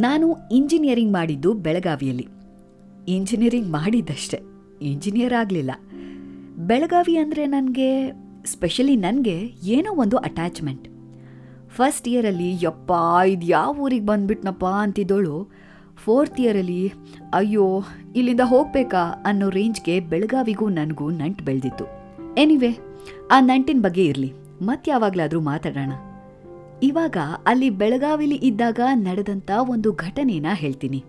ನಾನು ಇಂಜಿನಿಯರಿಂಗ್ ಮಾಡಿದ್ದು ಬೆಳಗಾವಿಯಲ್ಲಿ. ಇಂಜಿನಿಯರಿಂಗ್ ಮಾಡಿದ್ದಷ್ಟೆ. ಇಂಜಿನಿಯರ್ ಆಗಲಿಲ್ಲ. ಬೆಳಗಾವಿ ಅಂದರೆ ನನಗೆ, ಸ್ಪೆಷಲಿ ನನಗೆ ಏನೋ ಒಂದು ಅಟ್ಯಾಚ್ಮೆಂಟ್. ಫಸ್ಟ್ ಇಯರಲ್ಲಿ ಯಪ್ಪ, ಇದು ಯಾವ ಊರಿಗೆ ಬಂದುಬಿಟ್ನಪ್ಪ ಅಂತಿದ್ದೋಳು. ಫೋರ್ತ್ ಇಯರಲ್ಲಿ, ಅಯ್ಯೋ, ಇಲ್ಲಿಂದ ಹೋಗಬೇಕಾ ಅನ್ನೋ ರೇಂಜ್ಗೆ ಬೆಳಗಾವಿಗೂ ನನಗೂ ನಂಟು ಬೆಳೆದಿತ್ತು. ಎನಿವೆ, ಆ ನಂಟಿನ ಬಗ್ಗೆ ಇರಲಿ. ಮತ್ತೆ ಯಾವಾಗಲಾದರೂ ಮಾತಾಡೋಣ. ಇವಾಗ ಅಲ್ಲಿ ಬೆಳಗಾವಿಲಿ ಇದ್ದಾಗ ನಡೆದಂತ ಒಂದು ಘಟನೆನ ಹೇಳ್ತೀನಿ.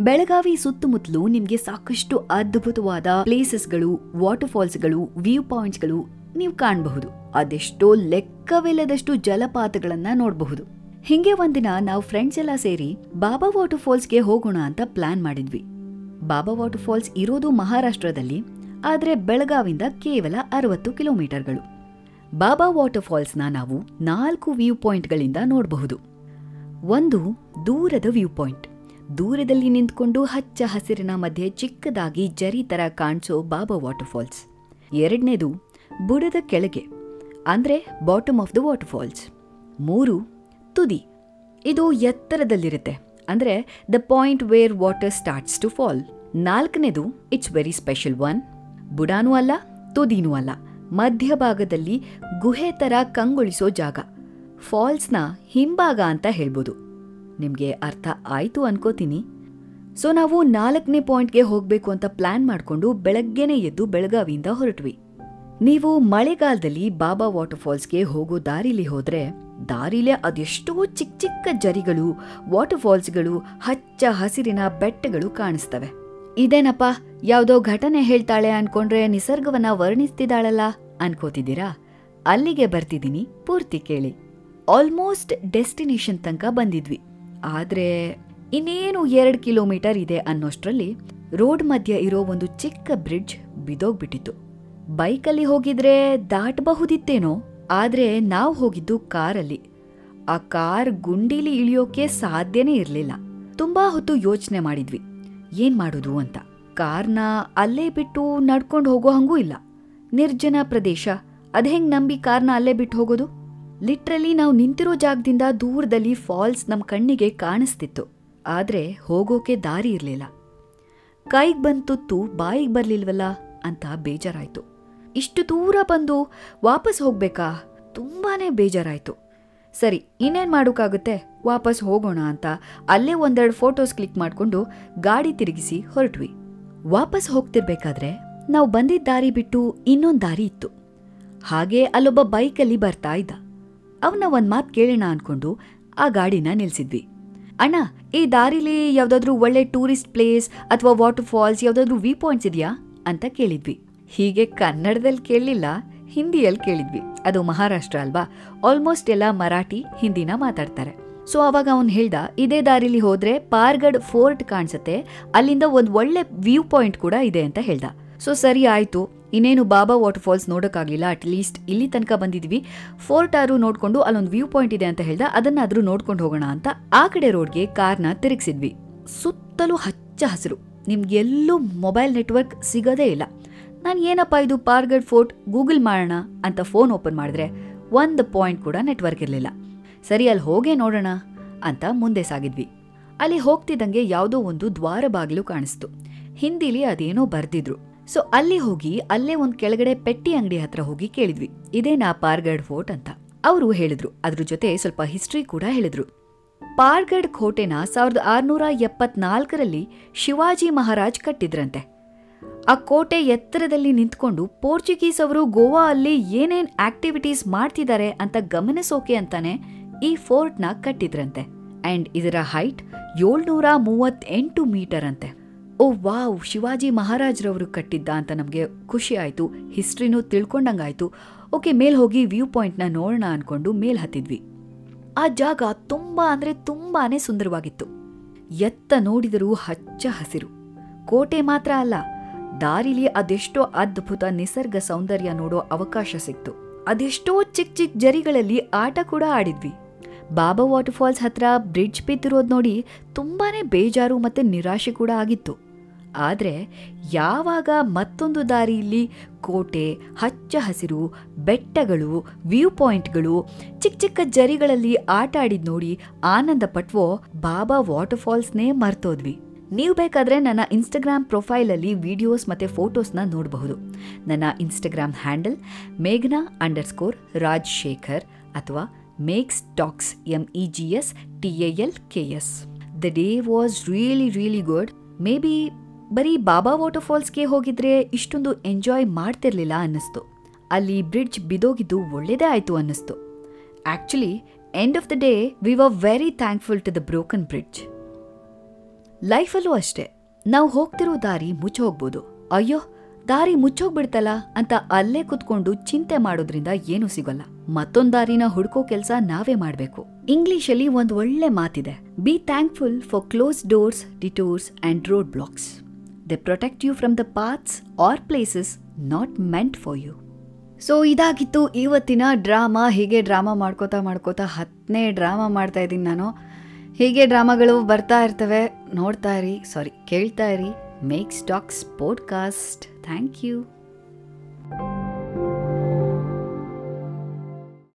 ಬೆಳಗಾವಿ ಸುತ್ತಮುತ್ತಲು ನಿಮಗೆ ಸಾಕಷ್ಟು ಅದ್ಭುತವಾದ ಪ್ಲೇಸಸ್ಗಳು, ವಾಟರ್ಫಾಲ್ಸ್ಗಳು, ವ್ಯೂ ಪಾಯಿಂಟ್ಸ್ಗಳು ನೀವು ಕಾಣಬಹುದು. ಅದೆಷ್ಟೋ ಲೆಕ್ಕವಿಲ್ಲದಷ್ಟು ಜಲಪಾತಗಳನ್ನ ನೋಡಬಹುದು. ಹಿಂಗೆ ಒಂದಿನ ನಾವು ಫ್ರೆಂಡ್ಸ್ ಎಲ್ಲ ಸೇರಿ ಬಾಬಾ ವಾಟರ್ಫಾಲ್ಸ್ಗೆ ಹೋಗೋಣ ಅಂತ ಪ್ಲಾನ್ ಮಾಡಿದ್ವಿ. ಬಾಬಾ ವಾಟರ್ಫಾಲ್ಸ್ ಇರೋದು ಮಹಾರಾಷ್ಟ್ರದಲ್ಲಿ, ಆದರೆ ಬೆಳಗಾವಿಂದ ಕೇವಲ ಅರವತ್ತು ಕಿಲೋಮೀಟರ್ಗಳು. ಬಾಬಾ ವಾಟರ್ಫಾಲ್ಸ್ನ ನಾವು ನಾಲ್ಕು ವ್ಯೂ ಪಾಯಿಂಟ್ಗಳಿಂದ ನೋಡಬಹುದು. ಒಂದು ದೂರದ ವ್ಯೂ ಪಾಯಿಂಟ್. ದೂರದಲ್ಲಿ ನಿಂತ್ಕೊಂಡು ಹಚ್ಚ ಹಸಿರಿನ ಮಧ್ಯೆ ಚಿಕ್ಕದಾಗಿ ಜರಿ ಥರ ಕಾಣಿಸೋ ಬಾಬಾ ವಾಟರ್ಫಾಲ್ಸ್. ಎರಡನೇದು ಬುಡದ ಕೆಳಗೆ, ಅಂದ್ರೆ ಬಾಟಮ್ ಆಫ್ ದ ವಾಟರ್ಫಾಲ್ಸ್ ಮೂರು ತುದಿ. ಇದು ಎತ್ತರದಲ್ಲಿರುತ್ತೆ, ಅಂದ್ರೆ the point where water starts to fall ನಾಲ್ಕನೇದು ಇಟ್ಸ್ ವೆರಿ ಸ್ಪೆಷಲ್ ಒನ್ ಬುಡಾನೂ ಅಲ್ಲ, ತುದಿನೂ ಅಲ್ಲ. ಮಧ್ಯಭಾಗದಲ್ಲಿ ಗುಹೆ ಥರ ಕಂಗೊಳಿಸೋ ಜಾಗ. ಫಾಲ್ಸ್ನ ಹಿಂಭಾಗ ಅಂತ ಹೇಳ್ಬೋದು. ನಿಮಗೆ ಅರ್ಥ ಆಯ್ತು ಅನ್ಕೋತೀನಿ. ಸೊ, ನಾವು ನಾಲ್ಕನೇ ಪಾಯಿಂಟ್ಗೆ ಹೋಗಬೇಕು ಅಂತ ಪ್ಲಾನ್ ಮಾಡಿಕೊಂಡು ಬೆಳಗ್ಗೆನೆ ಎದ್ದು ಬೆಳಗಾವಿಯಿಂದ ಹೊರಟ್ವಿ. ನೀವು ಮಳೆಗಾಲದಲ್ಲಿ ಬಾಬಾ ವಾಟರ್ಫಾಲ್ಸ್ಗೆ ಹೋಗೋ ದಾರಿಲಿ ಹೋದ್ರೆ, ದಾರಿಲೇ ಅದೆಷ್ಟೋ ಚಿಕ್ಕ ಚಿಕ್ಕ ಜರಿಗಳು, ವಾಟರ್ಫಾಲ್ಸ್ಗಳು, ಹಚ್ಚ ಹಸಿರಿನ ಬೆಟ್ಟಗಳು ಕಾಣಿಸ್ತವೆ. ಇದೇನಪ್ಪ? ಯಾವ್ದೋ ಘಟನೆ ಹೇಳ್ತಾಳೆ ಅನ್ಕೊಂಡ್ರೆ ನಿಸರ್ಗವನ್ನ ವರ್ಣಿಸ್ತಿದ್ದಾಳಲ್ಲ ಅನ್ಕೋತಿದ್ದೀರಾ? ಅಲ್ಲಿಗೆ ಬರ್ತಿದ್ದೀನಿ, ಪೂರ್ತಿ ಕೇಳಿ. ಆಲ್ಮೋಸ್ಟ್ ಡೆಸ್ಟಿನೇಷನ್ ತನಕ ಬಂದಿದ್ವಿ. ಆದ್ರೆ ಇನ್ನೇನು ಎರಡು ಕಿಲೋಮೀಟರ್ ಇದೆ ಅನ್ನೋಷ್ಟ್ರಲ್ಲಿ ರೋಡ್ ಮಧ್ಯ ಇರೋ ಒಂದು ಚಿಕ್ಕ ಬ್ರಿಡ್ಜ್ ಬಿದೋಗ್ಬಿಟ್ಟಿತ್ತು ಬೈಕಲ್ಲಿ ಹೋಗಿದ್ರೆ ದಾಟಬಹುದಿತ್ತೇನೋ, ಆದ್ರೆ ನಾವು ಹೋಗಿದ್ದು ಕಾರಲ್ಲಿ. ಆ ಕಾರ್ ಗುಂಡಿಲಿ ಇಳಿಯೋಕೆ ಸಾಧ್ಯನೇ ಇರಲಿಲ್ಲ. ತುಂಬಾ ಹೊತ್ತು ಯೋಚನೆ ಮಾಡಿದ್ವಿ. ಏನ್ ಮಾಡೋದು ಅಂತ. ಕಾರ್ನ ಅಲ್ಲೇ ಬಿಟ್ಟು ನಡ್ಕೊಂಡು ಹೋಗೋ ಹಂಗೂ ಇಲ್ಲ. ನಿರ್ಜನ ಪ್ರದೇಶ. ಅದ್ಹೆಂಗ್ ನಂಬಿ ಕಾರ್ನ ಅಲ್ಲೇ ಬಿಟ್ಟು ಹೋಗೋದು? ಲಿಟ್ರಲಿ ನಾವು ನಿಂತಿರೋ ಜಾಗದಿಂದ ದೂರದಲ್ಲಿ ಫಾಲ್ಸ್ ನಮ್ ಕಣ್ಣಿಗೆ ಕಾಣಿಸ್ತಿತ್ತು. ಆದ್ರೆ ಹೋಗೋಕೆ ದಾರಿ ಇರ್ಲಿಲ್ಲ. ಕೈಗ್ ಬಂದು ತುತ್ತು ಬಾಯಿಗೆ ಬರ್ಲಿಲ್ವಲ್ಲ ಅಂತ ಬೇಜಾರಾಯ್ತು. ಇಷ್ಟು ದೂರ ಬಂದು ವಾಪಸ್ ಹೋಗ್ಬೇಕಾ? ತುಂಬಾನೇ ಬೇಜಾರಾಯ್ತು. ಸರಿ, ಇನ್ನೇನ್ ಮಾಡೋಕ್ಕಾಗುತ್ತೆ ವಾಪಸ್ ಹೋಗೋಣ ಅಂತ ಅಲ್ಲೇ ಒಂದೆರಡು ಫೋಟೋಸ್ ಕ್ಲಿಕ್ ಮಾಡ್ಕೊಂಡು ಗಾಡಿ ತಿರುಗಿಸಿ ಹೊರಟ್ವಿ. ವಾಪಸ್ ಹೋಗ್ತಿರ್ಬೇಕಾದ್ರೆ ನಾವು ಬಂದಿದ್ದ ದಾರಿ ಬಿಟ್ಟು ಇನ್ನೊಂದು ದಾರಿ ಇತ್ತು. ಹಾಗೆ ಅಲ್ಲೊಬ್ಬ ಬೈಕಲ್ಲಿ ಬರ್ತಾ ಇದ್ದ. ಅವನ ಒಂದ್ ಮಾತ್ ಕೇಳೋಣ ಅನ್ಕೊಂಡು ಆ ಗಾಡಿನ ನಿಲ್ಸಿದ್ವಿ. ಅಣ್ಣ, ಈ ದಾರಿಲಿ ಯಾವ್ದಾದ್ರೂ ಒಳ್ಳೆ ಟೂರಿಸ್ಟ್ ಪ್ಲೇಸ್ ಅಥವಾ ವಾಟರ್ ಫಾಲ್ಸ್ ಯಾವ್ದಾದ್ರೂ ವ್ಯೂ ಪಾಯಿಂಟ್ಸ್ ಇದೆಯಾ? ಅಂತ ಕೇಳಿದ್ವಿ. ಹೀಗೆ ಕನ್ನಡದಲ್ಲಿ ಕೇಳಲಿಲ್ಲ ಹಿಂದಿಯಲ್ಲಿ ಕೇಳಿದ್ವಿ. ಅದು ಮಹಾರಾಷ್ಟ್ರ ಅಲ್ವಾ? ಆಲ್ಮೋಸ್ಟ್ ಎಲ್ಲ ಮರಾಠಿ, ಹಿಂದಿನ ಮಾತಾಡ್ತಾರೆ. ಸೊ ಅವಾಗ ಅವನು ಹೇಳ್ದ, ಇದೇ ದಾರಿಲಿ ಹೋದ್ರೆ ಪಾರ್ಗಡ್ ಫೋರ್ಟ್ ಕಾಣಿಸುತ್ತೆ, ಅಲ್ಲಿಂದ ಒಂದು ಒಳ್ಳೆ ವ್ಯೂ ಪಾಯಿಂಟ್ ಕೂಡ ಇದೆ ಅಂತ ಹೇಳ್ದ. ಸೊ ಸರಿ ಆಯ್ತು, ಇನ್ನೇನು ಬಾಬಾ ವಾಟರ್ ಫಾಲ್ಸ್ ನೋಡೋಕ್ಕಾಗಲಿಲ್ಲ ಅಟ್ಲೀಸ್ಟ್ ಇಲ್ಲಿ ತನಕ ಬಂದಿದ್ವಿ. ಫೋರ್ಟ್ ಆರು ನೋಡಿಕೊಂಡು ಅಲ್ಲೊಂದು ವ್ಯೂ ಪಾಯಿಂಟ್ ಇದೆ ಅಂತ ಹೇಳ್ದ, ಅದನ್ನಾದರೂ ನೋಡ್ಕೊಂಡು ಹೋಗೋಣ ಅಂತ ಆ ಕಡೆ ರೋಡ್ಗೆ ಕಾರ್ನ ತಿರುಗಿಸಿದ್ವಿ. ಸುತ್ತಲೂ ಹಚ್ಚ ಹಸಿರು ನಿಮ್ಗೆ ಎಲ್ಲೂ ಮೊಬೈಲ್ ನೆಟ್ವರ್ಕ್ ಸಿಗೋದೇ ಇಲ್ಲ. ನಾನು ಏನಪ್ಪ ಇದು ಪಾರ್ಗಡ್ ಫೋರ್ಟ್ ಗೂಗಲ್ ಮಾಡೋಣ ಅಂತ ಫೋನ್ ಓಪನ್ ಮಾಡಿದ್ರೆ ಒಂದು ಪಾಯಿಂಟ್ ಕೂಡ ನೆಟ್ವರ್ಕ್ ಇರಲಿಲ್ಲ. ಸರಿ ಅಲ್ಲಿ ಹೋಗೇ ನೋಡೋಣ ಅಂತ ಮುಂದೆ ಸಾಗಿದ್ವಿ. ಅಲ್ಲಿ ಹೋಗ್ತಿದ್ದಂಗೆ ಯಾವುದೋ ಒಂದು ದ್ವಾರ ಬಾಗಿಲು ಕಾಣಿಸ್ತು. ಹಿಂದಿಲಿ ಅದೇನೋ ಬರ್ದಿದ್ರು. ಸೊ ಅಲ್ಲಿ ಹೋಗಿ, ಅಲ್ಲೇ ಒಂದ್ ಕೆಳಗಡೆ ಪೆಟ್ಟಿ ಅಂಗಡಿ ಹತ್ರ ಹೋಗಿ ಕೇಳಿದ್ವಿ. ಇದೇನಾ ಪಾರ್ಗಡ್ ಫೋರ್ಟ್ ಅಂತ. ಅವರು ಹೇಳಿದ್ರು. ಅದ್ರ ಜೊತೆ ಸ್ವಲ್ಪ ಹಿಸ್ಟ್ರಿ ಕೂಡ ಹೇಳಿದ್ರು. ಪಾರ್ಗಡ್ ಕೋಟೆನ ಸಾವಿರದ ಆರ್ನೂರ ಎಪ್ಪತ್ನಾಲ್ಕರಲ್ಲಿ ಶಿವಾಜಿ ಮಹಾರಾಜ್ ಕಟ್ಟಿದ್ರಂತೆ. ಆ ಕೋಟೆ ಎತ್ತರದಲ್ಲಿ ನಿಂತ್ಕೊಂಡು ಪೋರ್ಚುಗೀಸ್ ಅವರು ಗೋವಾ ಅಲ್ಲಿ ಏನೇನ್ ಆಕ್ಟಿವಿಟೀಸ್ ಮಾಡ್ತಿದ್ದಾರೆ ಅಂತ ಗಮನಿಸೋಕೆ ಅಂತಾನೆ ಈ ಫೋರ್ಟ್ನ ಕಟ್ಟಿದ್ರಂತೆ. ಅಂಡ್ ಇದರ ಹೈಟ್ ಏಳ್ನೂರ ಮೂವತ್ತೆಂಟು ಮೀಟರ್ ಅಂತೆ ಓ ವಾವ್, ಶಿವಾಜಿ ಮಹಾರಾಜ್ರವರು ಕಟ್ಟಿದ್ದ ಅಂತ ನಮಗೆ ಖುಷಿ ಆಯಿತು, ಹಿಸ್ಟ್ರಿನೂ ತಿಳ್ಕೊಂಡಂಗಾಯ್ತು. ಓಕೆ, ಮೇಲ್ ಹೋಗಿ ವ್ಯೂ ಪಾಯಿಂಟ್ನ ನೋಡೋಣ ಅಂದ್ಕೊಂಡು ಮೇಲ್ ಹತ್ತಿದ್ವಿ. ಆ ಜಾಗ ತುಂಬ ಅಂದರೆ ತುಂಬಾ ಸುಂದರವಾಗಿತ್ತು. ಎತ್ತ ನೋಡಿದರೂ ಹಚ್ಚ ಹಸಿರು. ಕೋಟೆ ಮಾತ್ರ ಅಲ್ಲ, ದಾರಿಲಿ ಅದೆಷ್ಟೋ ಅದ್ಭುತ ನಿಸರ್ಗ ಸೌಂದರ್ಯ ನೋಡೋ ಅವಕಾಶ ಸಿಕ್ತು. ಅದೆಷ್ಟೋ ಚಿಕ್ಕ ಚಿಕ್ಕ ಜರಿಗಳಲ್ಲಿ ಆಟ ಕೂಡ ಆಡಿದ್ವಿ. ಬಾಬಾ ವಾಟರ್ಫಾಲ್ಸ್ ಹತ್ರ ಬ್ರಿಡ್ಜ್ ಬಿದ್ದಿರೋದು ನೋಡಿ ತುಂಬಾನೇ ಬೇಜಾರು ಮತ್ತೆ ನಿರಾಶೆ ಕೂಡ ಆಗಿತ್ತು. ಆದರೆ ಯಾವಾಗ ಮತ್ತೊಂದು ದಾರಿಯಲ್ಲಿ ಕೋಟೆ, ಹಚ್ಚ ಹಸಿರು, ಬೆಟ್ಟಗಳು, ವ್ಯೂ ಪಾಯಿಂಟ್ಗಳು, ಚಿಕ್ಕ ಚಿಕ್ಕ ಜರಿಗಳಲ್ಲಿ ಆಟ ಆಡಿದ್ ನೋಡಿ ಆನಂದ ಪಟ್ವೋ ಬಾಬಾ ವಾಟರ್ಫಾಲ್ಸ್ನೇ ಮರ್ತೋದ್ವಿ. ನೀವು ಬೇಕಾದ್ರೆ ನನ್ನ ಇನ್ಸ್ಟಾಗ್ರಾಮ್ ಪ್ರೊಫೈಲಲ್ಲಿ ವಿಡಿಯೋಸ್ ಮತ್ತು ಫೋಟೋಸ್ನ ನೋಡಬಹುದು. ನನ್ನ ಇನ್ಸ್ಟಾಗ್ರಾಮ್ ಹ್ಯಾಂಡಲ್ ಮೇಘನಾ ಅಂಡರ್ ಸ್ಕೋರ್ ರಾಜ್ ಅಥವಾ Megs Talks M E G S T A L K S the day was really really good maybe ಬರೀ ಬಾಬಾ ವಾಟರ್ಫಾಲ್ಸ್ಗೆ ಹೋಗಿದ್ರೆ ಇಷ್ಟೊಂದು ಎಂಜಾಯ್ ಮಾಡ್ತಿರ್ಲಿಲ್ಲ ಅನ್ನಿಸ್ತು. ಅಲ್ಲಿ ಬ್ರಿಡ್ಜ್ ಬಿದೋಗಿದ್ದು ಒಳ್ಳೇದೇ ಆಯಿತು ಅನ್ನಿಸ್ತು. Actually end of the day we were very thankful to the broken bridge ಲೈಫಲ್ಲೂ ಅಷ್ಟೇ. ನಾವು ಹೋಗ್ತಿರೋ ದಾರಿ ಮುಚ್ಚೋಗ್ಬೋದು ಅಯ್ಯೋ, ದಾರಿ ಮುಚ್ಚೋಗ್ಬಿಡ್ತಲ್ಲ ಅಂತ ಅಲ್ಲೇ ಕುತ್ಕೊಂಡು ಚಿಂತೆ ಮಾಡೋದ್ರಿಂದ ಏನೂ ಸಿಗೋಲ್ಲ. ಮತ್ತೊಂದ್ ದಾರಿನ ಹುಡ್ಕೋ ಕೆಲಸ ನಾವೇ ಮಾಡಬೇಕು. ಇಂಗ್ಲಿಷಲ್ಲಿ ಒಂದು ಒಳ್ಳೆ ಮಾತಿದೆ. Be thankful for close doors detours and road blocks they protect you from the paths or places not meant for you so ಇದಾಗಿತ್ತು ಇವತ್ತಿನ ಡ್ರಾಮಾ. ಹೀಗೆ ಡ್ರಾಮಾ ಮಾಡ್ಕೋತಾ ಮಾಡ್ಕೋತಾ ಹತ್ತನೇ ಡ್ರಾಮಾ ಮಾಡ್ತಾ ಇದ್ದೀನಿ ನಾನು. ಹೀಗೆ ಡ್ರಾಮಾಗಳು ಬರ್ತಾ ಇರ್ತವೆ. ನೋಡ್ತಾ ಇರಿ ಸಾರಿ ಕೇಳ್ತಾ ಇರಿ. Megs Talks podcast thank you